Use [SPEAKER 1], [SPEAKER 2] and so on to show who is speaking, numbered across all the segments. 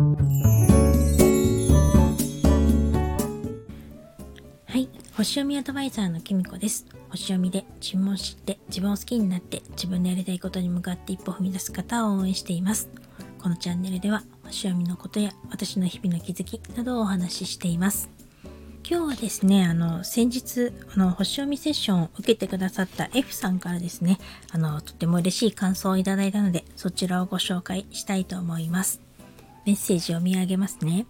[SPEAKER 1] はい星読みアドバイザーのきみこです。星読みで自分を知って自分を好きになって自分のやりたいことに向かって一歩踏み出す方を応援しています。このチャンネルでは星読みのことや私の日々の気づきなどをお話ししています。今日はですね、あの、先日、あの、星読みセッションを受けてくださった F さんからですね、あの、とても嬉しい感想をいただいたので、そちらをご紹介したいと思います。メッセージを見上げますね。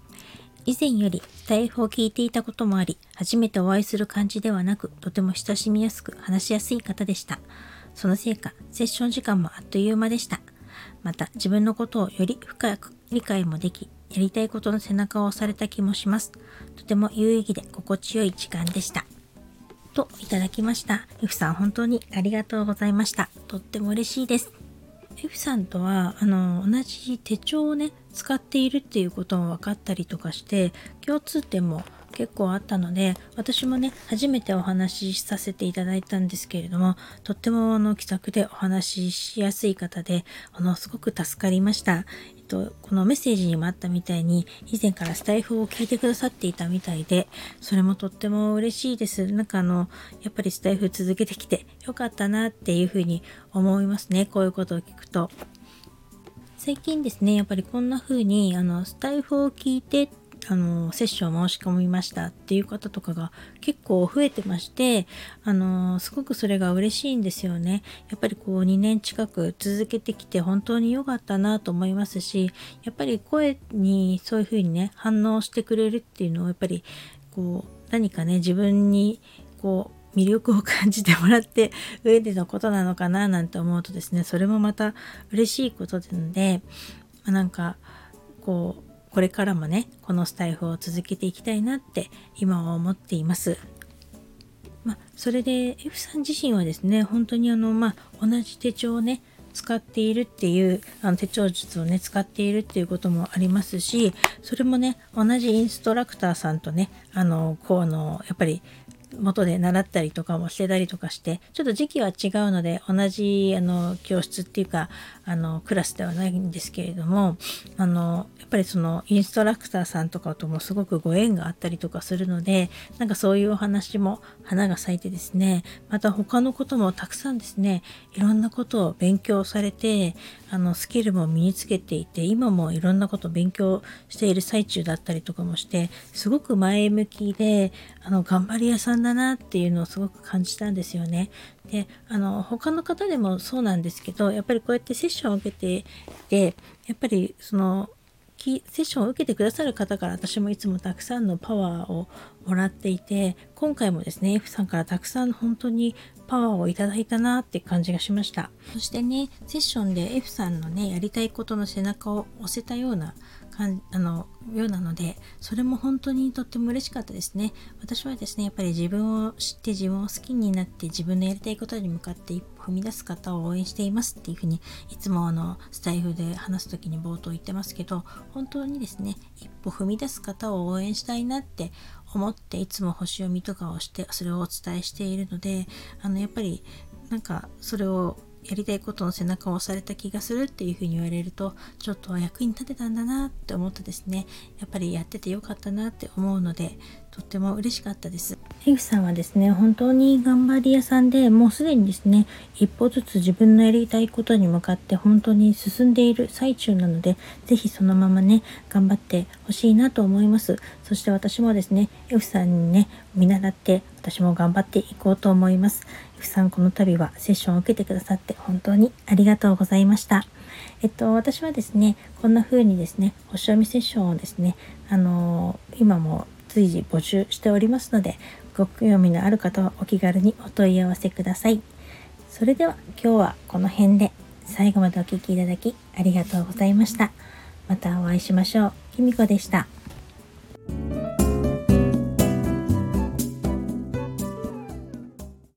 [SPEAKER 1] 以前よりスタイフを聞いていたこともあり、初めてお会いする感じではなく、とても親しみやすく話しやすい方でした。そのせいか、セッション時間もあっという間でした。また、自分のことをより深く理解もでき、やりたいことの背中を押された気もします。とても有意義で心地よい時間でした。といただきました。F さん本当にありがとうございました。とっても嬉しいです。F さんとはあの同じ手帳をね使っているっていうことも分かったりとかして共通点も結構あったので私もね初めてお話しさせていただいたんですけれどもとってもあの気さくでお話ししやすい方であのすごく助かりました。と、このメッセージにもあったみたいに以前からスタイフを聞いてくださっていたみたいでそれもとっても嬉しいです。なんかあのやっぱりスタイフ続けてきてよかったなっていうふうに思いますねこういうことを聞くと。最近ですねやっぱりこんな風にあのスタイフを聞いてあのセッション申し込みましたっていう方とかが結構増えてましてあのすごくそれが嬉しいんですよね。やっぱりこう2年近く続けてきて本当に良かったなと思いますしやっぱり声にそういう風にね反応してくれるっていうのをやっぱりこう何かね自分にこう魅力を感じてもらって上でのことなのかななんて思うとですねそれもまた嬉しいことなので、まあ、なんかこうこれからもねこのスタイフを続けていきたいなって今は思っています。まあ、それで F さん自身はですね本当にあの、まあ、同じ手帳をね使っているっていうあの手帳術をね使っているっていうこともありますしそれもね同じインストラクターさんとねあのこうのやっぱり元で習ったりとかもしてたりとかしてちょっと時期は違うので同じあの教室っていうかあのクラスではないんですけれどもあのやっぱりそのインストラクターさんとかともすごくご縁があったりとかするのでなんかそういうお話も花が咲いてですねまた他のこともたくさんですねいろんなことを勉強されてあのスキルも身につけていて今もいろんなことを勉強している最中だったりとかもしてすごく前向きであの頑張り屋さんだなっていうのをすごく感じたんですよね。であの他の方でもそうなんですけどやっぱりこうやってセッションを受けていてやっぱりそのセッションを受けてくださる方から私もいつもたくさんのパワーをもらっていて今回もですね F さんからたくさん本当にパワーをいただいたなって感じがしましたそしてねセッションで F さんのねやりたいことの背中を押せたようなあのようなのでそれも本当にとっても嬉しかったですね。私はですねやっぱり自分を知って自分を好きになって自分のやりたいことに向かって一歩踏み出す方を応援していますっていうふうにいつもあのスタイフで話す時に冒頭言ってますけど本当にですね一歩踏み出す方を応援したいなって思っていつも星読みとかをしてそれをお伝えしているのであのやっぱりなんかそれをやりたいことの背中を押された気がするっていうふうに言われるとちょっと役に立てたんだなって思ってですねやっぱりやっててよかったなって思うのでとっても嬉しかったです。エフさんはですね本当に頑張り屋さんでもうすでにですね一歩ずつ自分のやりたいことに向かって本当に進んでいる最中なので是非そのままね頑張ってほしいなと思います。そして私もですね F さんにね見習って私も頑張っていこうと思います。F さんこの度はセッションを受けてくださって本当にありがとうございました。えっと私はですねこんな風にですね星読みセッションをですねあのー、今も随時募集しておりますのでご興味のある方はお気軽にお問い合わせください。それでは今日はこの辺で。最後までお聴きいただきありがとうございました。またお会いしましょう。きみこでした。